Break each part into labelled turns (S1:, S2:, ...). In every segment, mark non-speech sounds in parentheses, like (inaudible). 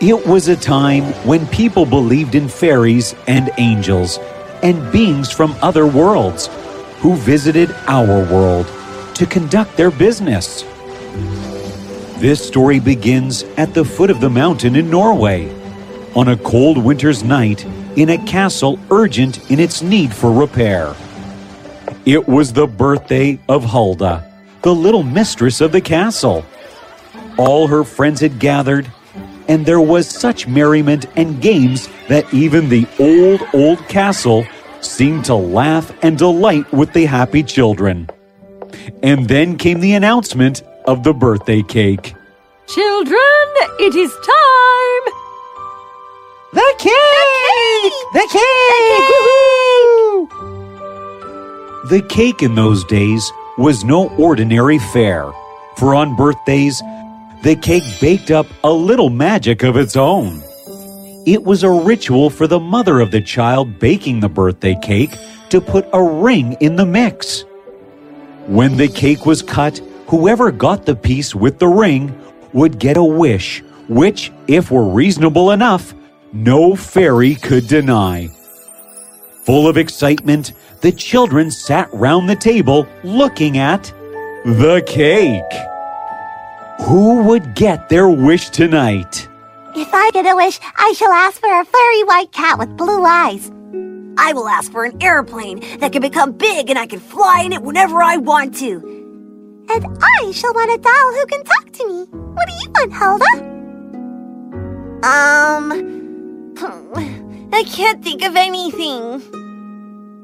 S1: It was a time when people believed in fairies and angels and beings from other worlds who visited our world to conduct their business. This story begins at the foot of the mountain in Norway on a cold winter's night in a castle urgent in its need for repair. It was the birthday of Hulda, the little mistress of the castle. All her friends had gathered and there was such merriment and games that even the old, old castle seemed to laugh and delight with the happy children. And then came the announcement of the birthday cake.
S2: Children, it is time!
S3: The cake! The
S1: cake! The cake The cake, the cake in those days was no ordinary fare, for on birthdays, the cake baked up a little magic of its own. It was a ritual for the mother of the child baking the birthday cake to put a ring in the mix. When the cake was cut, whoever got the piece with the ring would get a wish, which, if were reasonable enough, no fairy could deny. Full of excitement, the children sat round the table looking at the cake. Who would get their wish tonight?
S4: If I get a wish, I shall ask for a furry white cat with blue eyes.
S5: I will ask for an airplane that can become big and I can fly in it whenever I want to.
S4: And I shall want a doll who can talk to me. What do you want, Hulda?
S5: Um, I can't think of anything.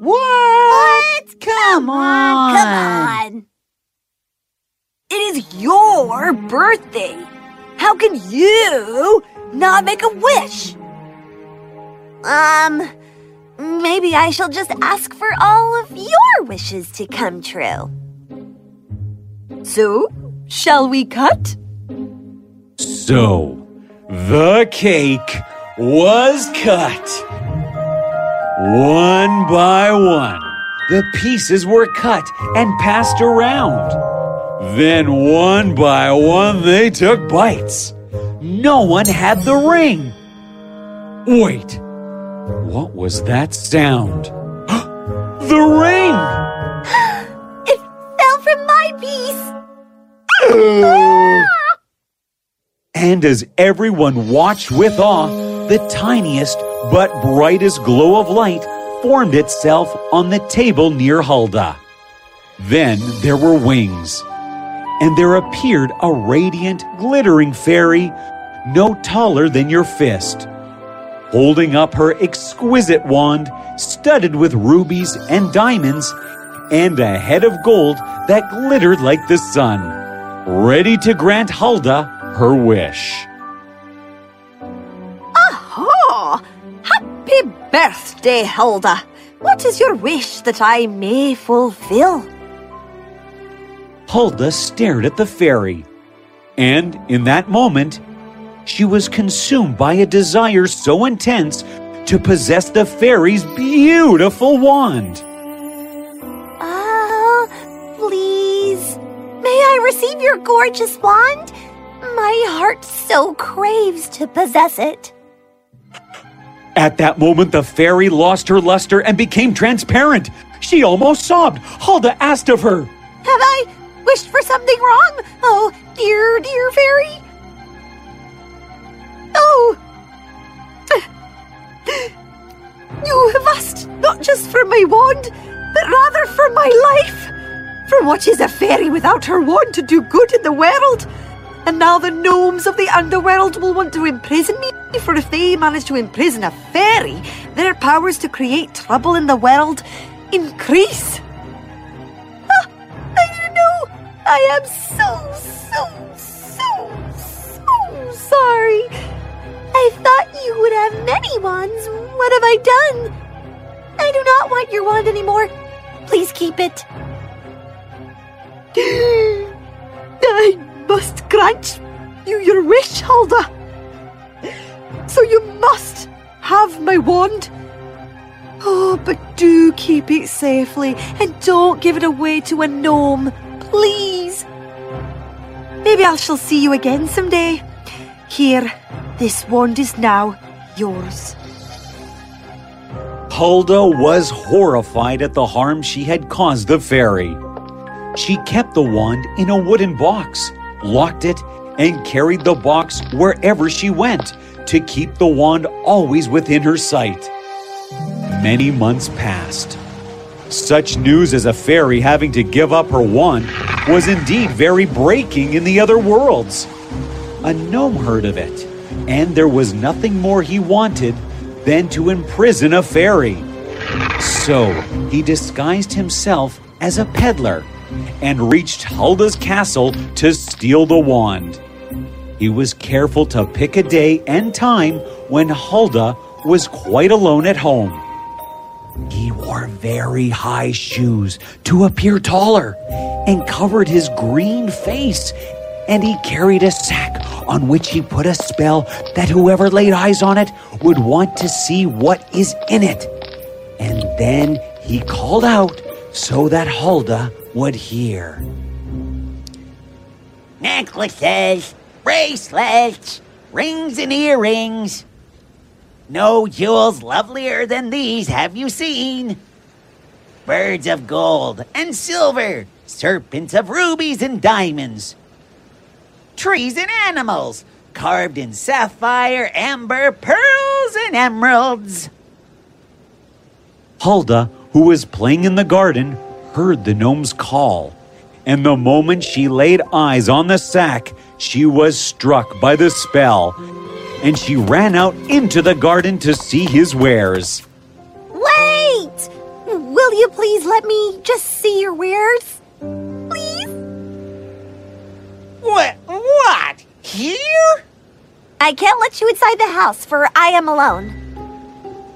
S3: What?
S5: What?
S3: Come on.
S5: Come on. It is your birthday. How can you not make a wish? Um, maybe I shall just ask for all of your wishes to come true.
S2: So, shall we cut?
S1: So, the cake was cut. One by one, the pieces were cut and passed around. Then one by one they took bites. No one had the ring. Wait, what was that sound? (gasps) the ring! (gasps)
S4: it fell from my piece. (gasps)
S1: and as everyone watched with awe, the tiniest but brightest glow of light formed itself on the table near Hulda. Then there were wings and there appeared a radiant, glittering fairy no taller than your fist, holding up her exquisite wand studded with rubies and diamonds and a head of gold that glittered like the sun, ready to grant Hulda her wish.
S5: Aha! Happy birthday, Hulda! What is your wish that I may fulfill?
S1: Hulda stared at the fairy, and in that moment, she was consumed by a desire so intense to possess the fairy's beautiful wand.
S4: Ah, uh, please. May I receive your gorgeous wand? My heart so craves to possess it.
S1: At that moment, the fairy lost her luster and became transparent. She almost sobbed. Hulda asked of her,
S5: Have I wished for something wrong? Oh, dear, dear fairy. Oh. (sighs) You have asked not just for my wand, but rather for my life. For what is a fairy without her wand to do good in the world? And now the gnomes of the underworld will want to imprison me, for if they manage to imprison a fairy, their powers to create trouble in the world increase. I am so, so, so, so sorry.
S4: I thought you would have many wands. What have I done? I do not want your wand anymore. Please keep it. (gasps)
S5: I must grant you your wish, Hulda. So you must have my wand. Oh, but do keep it safely and don't give it away to a gnome, please. Maybe I shall see you again someday. Here, this wand is now yours.
S1: Hulda was horrified at the harm she had caused the fairy. She kept the wand in a wooden box, locked it, and carried the box wherever she went to keep the wand always within her sight. Many months passed. Such news as a fairy having to give up her wand was indeed very breaking in the other worlds. A gnome heard of it, and there was nothing more he wanted than to imprison a fairy. So he disguised himself as a peddler and reached Hulda's castle to steal the wand. He was careful to pick a day and time when Hulda was quite alone at home. He wore very high shoes to appear taller and covered his green face, and he carried a sack on which he put a spell that whoever laid eyes on it would want to see what is in it. And then he called out so that Hulda would hear.
S6: Necklaces, bracelets, rings and earrings. No jewels lovelier than these have you seen. Birds of gold and silver, serpents of rubies and diamonds. Trees and animals, carved in sapphire, amber, pearls, and emeralds.
S1: Hulda, who was playing in the garden, heard the gnome's call. And the moment she laid eyes on the sack, she was struck by the spell. And she ran out into the garden to see his wares.
S4: Wait! Will you please let me just see your wares? Please?
S6: What? What? Here?
S4: I can't let you inside the house, for I am alone.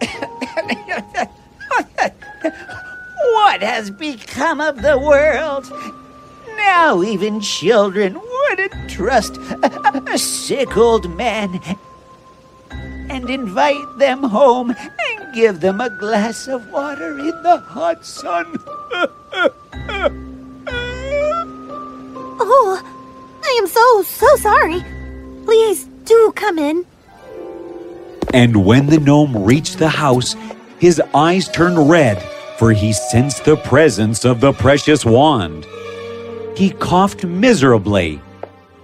S4: (laughs)
S6: What has become of the world? Now even children wouldn't trust a, a sick old man and invite them home and give them a glass of water in the hot sun. (laughs)
S4: Oh, I am so, so sorry. Please do come in.
S1: And when the gnome reached the house, his eyes turned red, for he sensed the presence of the precious wand. He coughed miserably.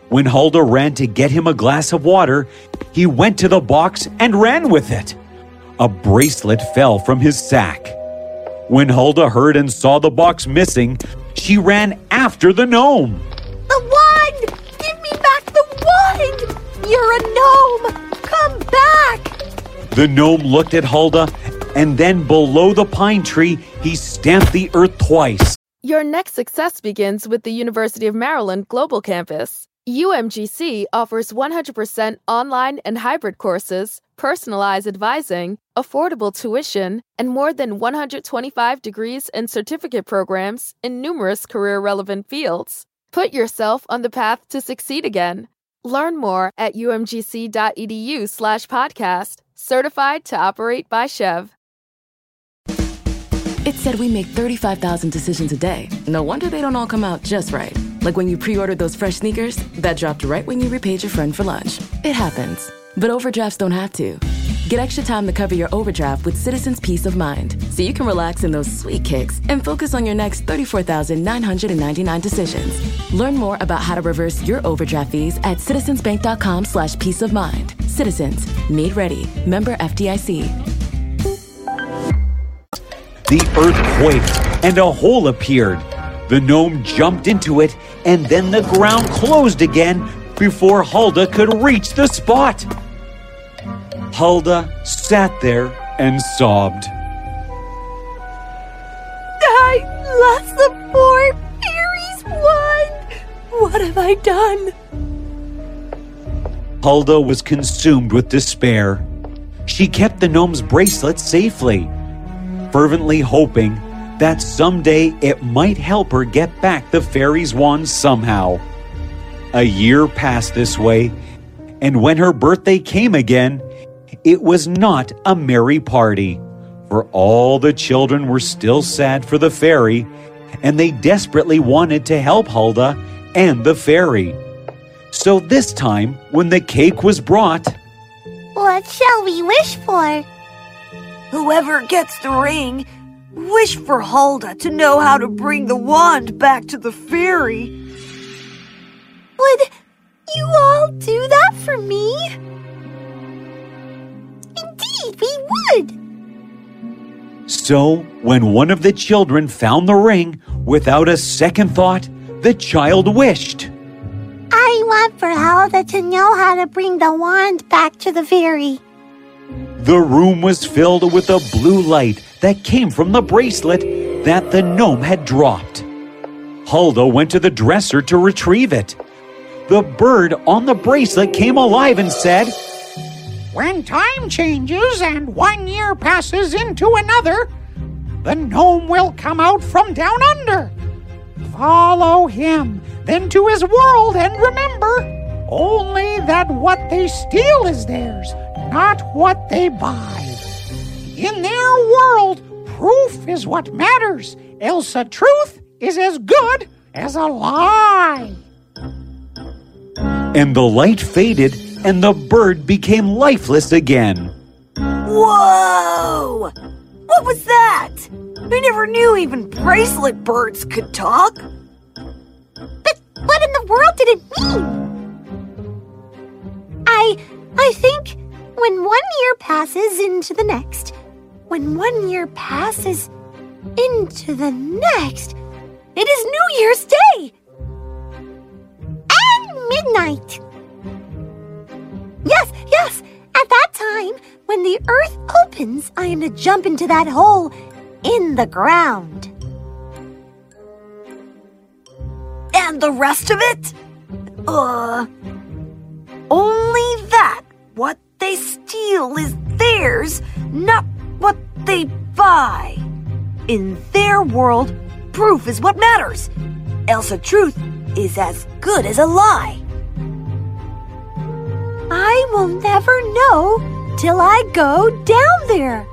S1: When Hulda ran to get him a glass of water, he went to the box and ran with it. A bracelet fell from his sack. When Hulda heard and saw the box missing, she ran after the gnome.
S4: The wand! Give me back the wand! You're a gnome! Come back!
S1: The gnome looked at Hulda, and then below the pine tree, he stamped the earth twice.
S7: Your next success begins with the University of Maryland Global Campus. UMGC offers 100% online and hybrid courses, personalized advising, affordable tuition, and more than 125 degrees and certificate programs in numerous career relevant fields. Put yourself on the path to succeed again. Learn more at umgc.edu slash podcast, certified to operate by SCHEV.
S8: It said we make 35,000 decisions a day. No wonder they don't all come out just right. Like when you pre ordered those fresh sneakers that dropped right when you repaid your friend for lunch. It happens. But overdrafts don't have to. Get extra time to cover your overdraft with Citizens Peace of Mind so you can relax in those sweet kicks and focus on your next 34,999 decisions. Learn more about how to reverse your overdraft fees at citizensbank.com slash peace of mind. Citizens, made ready. Member FDIC.
S1: The earth quaked, and a hole appeared. The gnome jumped into it, and then the ground closed again before Hulda could reach the spot. Hulda sat there and sobbed.
S5: I lost the poor fairy's wand. What have I done?
S1: Hulda was consumed with despair. She kept the gnome's bracelet safely, fervently hoping that someday it might help her get back the fairy's wand somehow. A year passed this way, and when her birthday came again, it was not a merry party, for all the children were still sad for the fairy, and they desperately wanted to help Hulda and the fairy. So this time, when the cake was brought,
S4: What shall we wish for?
S5: Whoever gets the ring, wish for Hulda to know how to bring the wand back to the fairy.
S4: Would you all do that for me? Indeed, we would.
S1: So, when one of the children found the ring, without a second thought, the child wished.
S4: I want for Hulda to know how to bring the wand back to the fairy.
S1: The room was filled with a blue light that came from the bracelet that the gnome had dropped. Hulda went to the dresser to retrieve it. The bird on the bracelet came alive and said,
S3: When time changes and one year passes into another, the gnome will come out from down under. Follow him, then to his world, and remember only that what they steal is theirs, not what they buy. In their world, proof is what matters, else a truth is as good as a lie.
S1: and the light faded, and the bird became lifeless again.
S5: Whoa! What was that? I never knew even bracelet birds could talk.
S4: But what in the world did it mean? I I think when one year passes into the next, when one year passes into the next, it is New Year's Day and midnight. Yes, yes. At that time, when the earth opens, I am to jump into that hole in the ground.
S5: And the rest of it? Uh. Only that what they steal is theirs, not what they buy. In their world, proof is what matters. Else a truth is as good as a lie.
S4: I will never know till I go down there.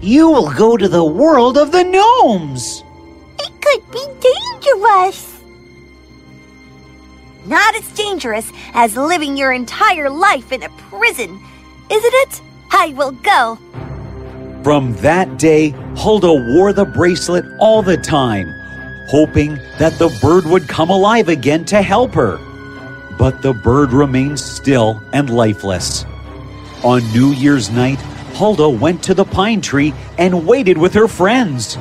S6: You will go to the world of the gnomes.
S4: It could be dangerous.
S5: Not as dangerous as living your entire life in a prison, isn't it? I will go.
S1: From that day, Hulda wore the bracelet all the time, hoping that the bird would come alive again to help her. But the bird remained still and lifeless. On New Year's night, Hulda went to the pine tree and waited with her friends.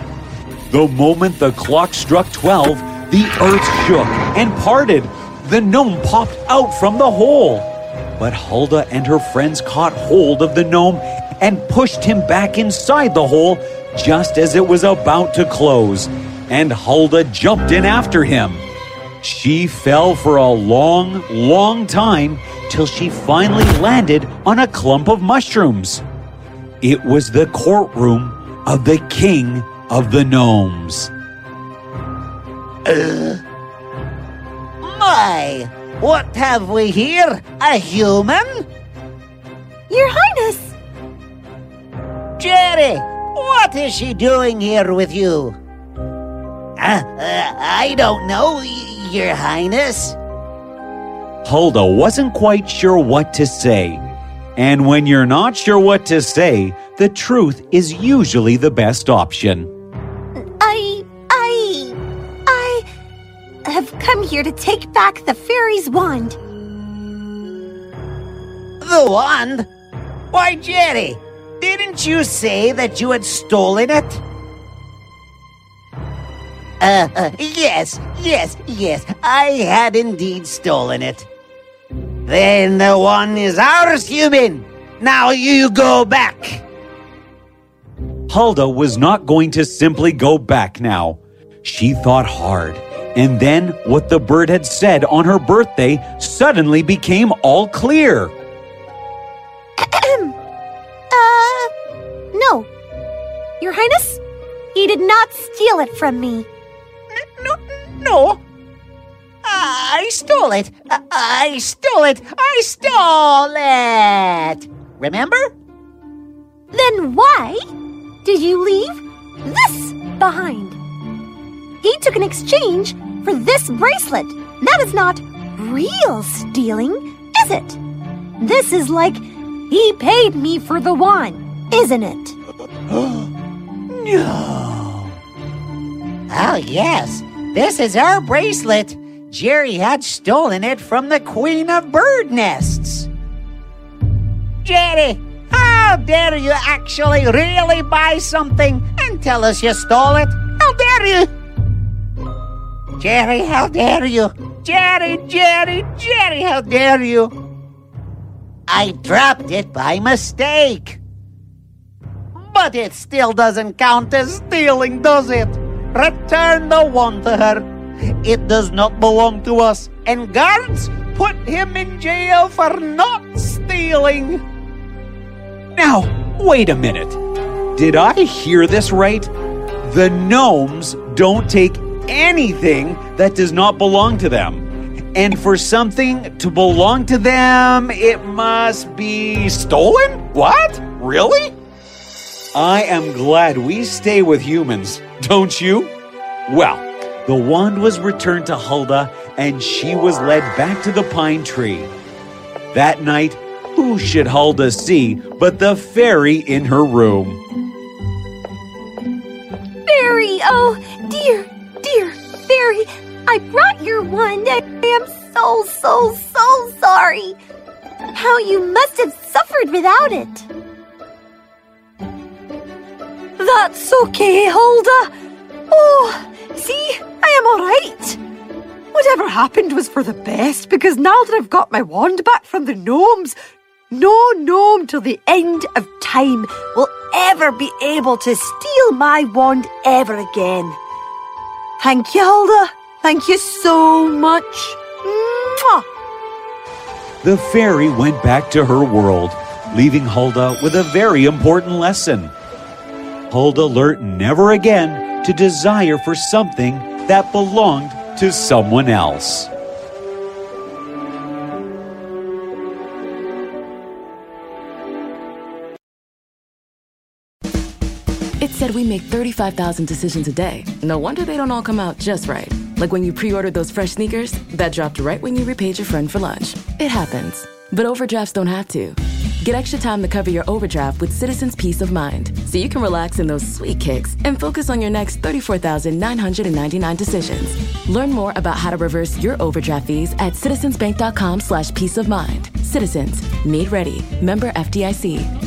S1: The moment the clock struck 12, the earth shook and parted. The gnome popped out from the hole. But Hulda and her friends caught hold of the gnome and pushed him back inside the hole just as it was about to close. And Hulda jumped in after him. She fell for a long, long time till she finally landed on a clump of mushrooms. It was the courtroom of the king of the gnomes.
S6: Uh, my, what have we here? A human?
S4: Your Highness,
S6: Jerry, what is she doing here with you? Uh, uh, I don't know, y- Your Highness.
S1: Hulda wasn't quite sure what to say. And when you're not sure what to say, the truth is usually the best option.
S4: Here to take back the fairy's wand.
S6: The wand? Why, Jerry, didn't you say that you had stolen it? Uh, uh, yes, yes, yes, I had indeed stolen it. Then the one is ours, human. Now you go back.
S1: Hulda was not going to simply go back now. She thought hard, and then what the bird had said on her birthday suddenly became all clear. (clears throat)
S4: uh, no. Your Highness, he did not steal it from me.
S6: No, no. I stole it. I stole it. I stole it. Remember?
S4: Then why did you leave this behind? He took an exchange for this bracelet. That is not real stealing, is it? This is like he paid me for the wand, isn't it? (gasps)
S6: no. Oh, yes. This is our bracelet. Jerry had stolen it from the Queen of Bird Nests. Jerry, how dare you actually really buy something and tell us you stole it? How dare you? Jerry, how dare you? Jerry, Jerry, Jerry, how dare you? I dropped it by mistake. But it still doesn't count as stealing, does it? Return the wand to her. It does not belong to us. And guards, put him in jail for not stealing.
S1: Now, wait a minute. Did I hear this right? The gnomes don't take anything that does not belong to them. And for something to belong to them, it must be stolen? What? Really? I am glad we stay with humans, don't you? Well, the wand was returned to Hulda and she was led back to the pine tree. That night, who should Hulda see but the fairy in her room?
S4: Fairy, oh, dear, dear fairy, I brought your wand. I am so, so, so sorry. How you must have suffered without it.
S5: That's okay, Hulda. Oh, see, I am all right. Whatever happened was for the best because now that I've got my wand back from the gnomes, no gnome till the end of time will ever be able to steal my wand ever again. Thank you, Hulda. Thank you so much. Mwah.
S1: The fairy went back to her world, leaving Hulda with a very important lesson. Hulda learned never again to desire for something that belonged to someone else.
S8: Said we make 35,000 decisions a day. No wonder they don't all come out just right. Like when you pre ordered those fresh sneakers that dropped right when you repaid your friend for lunch. It happens. But overdrafts don't have to. Get extra time to cover your overdraft with Citizens Peace of Mind so you can relax in those sweet kicks and focus on your next 34,999 decisions. Learn more about how to reverse your overdraft fees at citizensbank.com slash peace of mind. Citizens, made ready. Member FDIC.